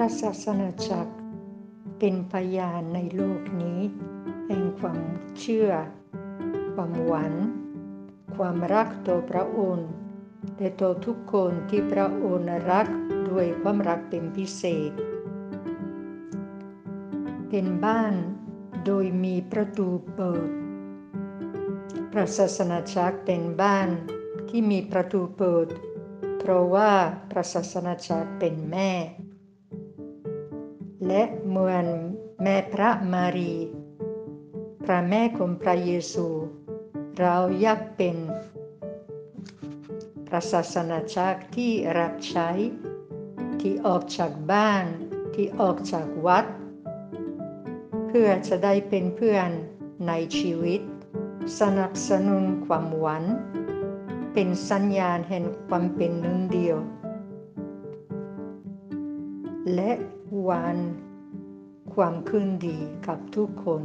พระศาสนาจักรเป็นพยานในโลกนี้ แห่งความเชื่อ ความหวัง ความรักต่อพระองค์และต่อทุกคนที่พระองค์รักด้วยความรักเป็นพิเศษ เป็นบ้านโดยมีประตูเปิด พระศาสนาจักรเป็นบ้านที่มีประตูเปิด เพราะว่าพระศาสนาจักรเป็นแม่ และเหมือนแม่พระมารี พระแม่ของพระเยซู เราอยากเป็นพระศาสนาจักรที่รับใช้ ที่ออกจากบ้านที่ออกจากวัด เพื่อจะได้เป็นเพื่อนในชีวิต สนับสนุนความหวังเป็นสัญญาณแห่งความเป็นหนึ่งเดียว และวันความคืนดีกับทุกคน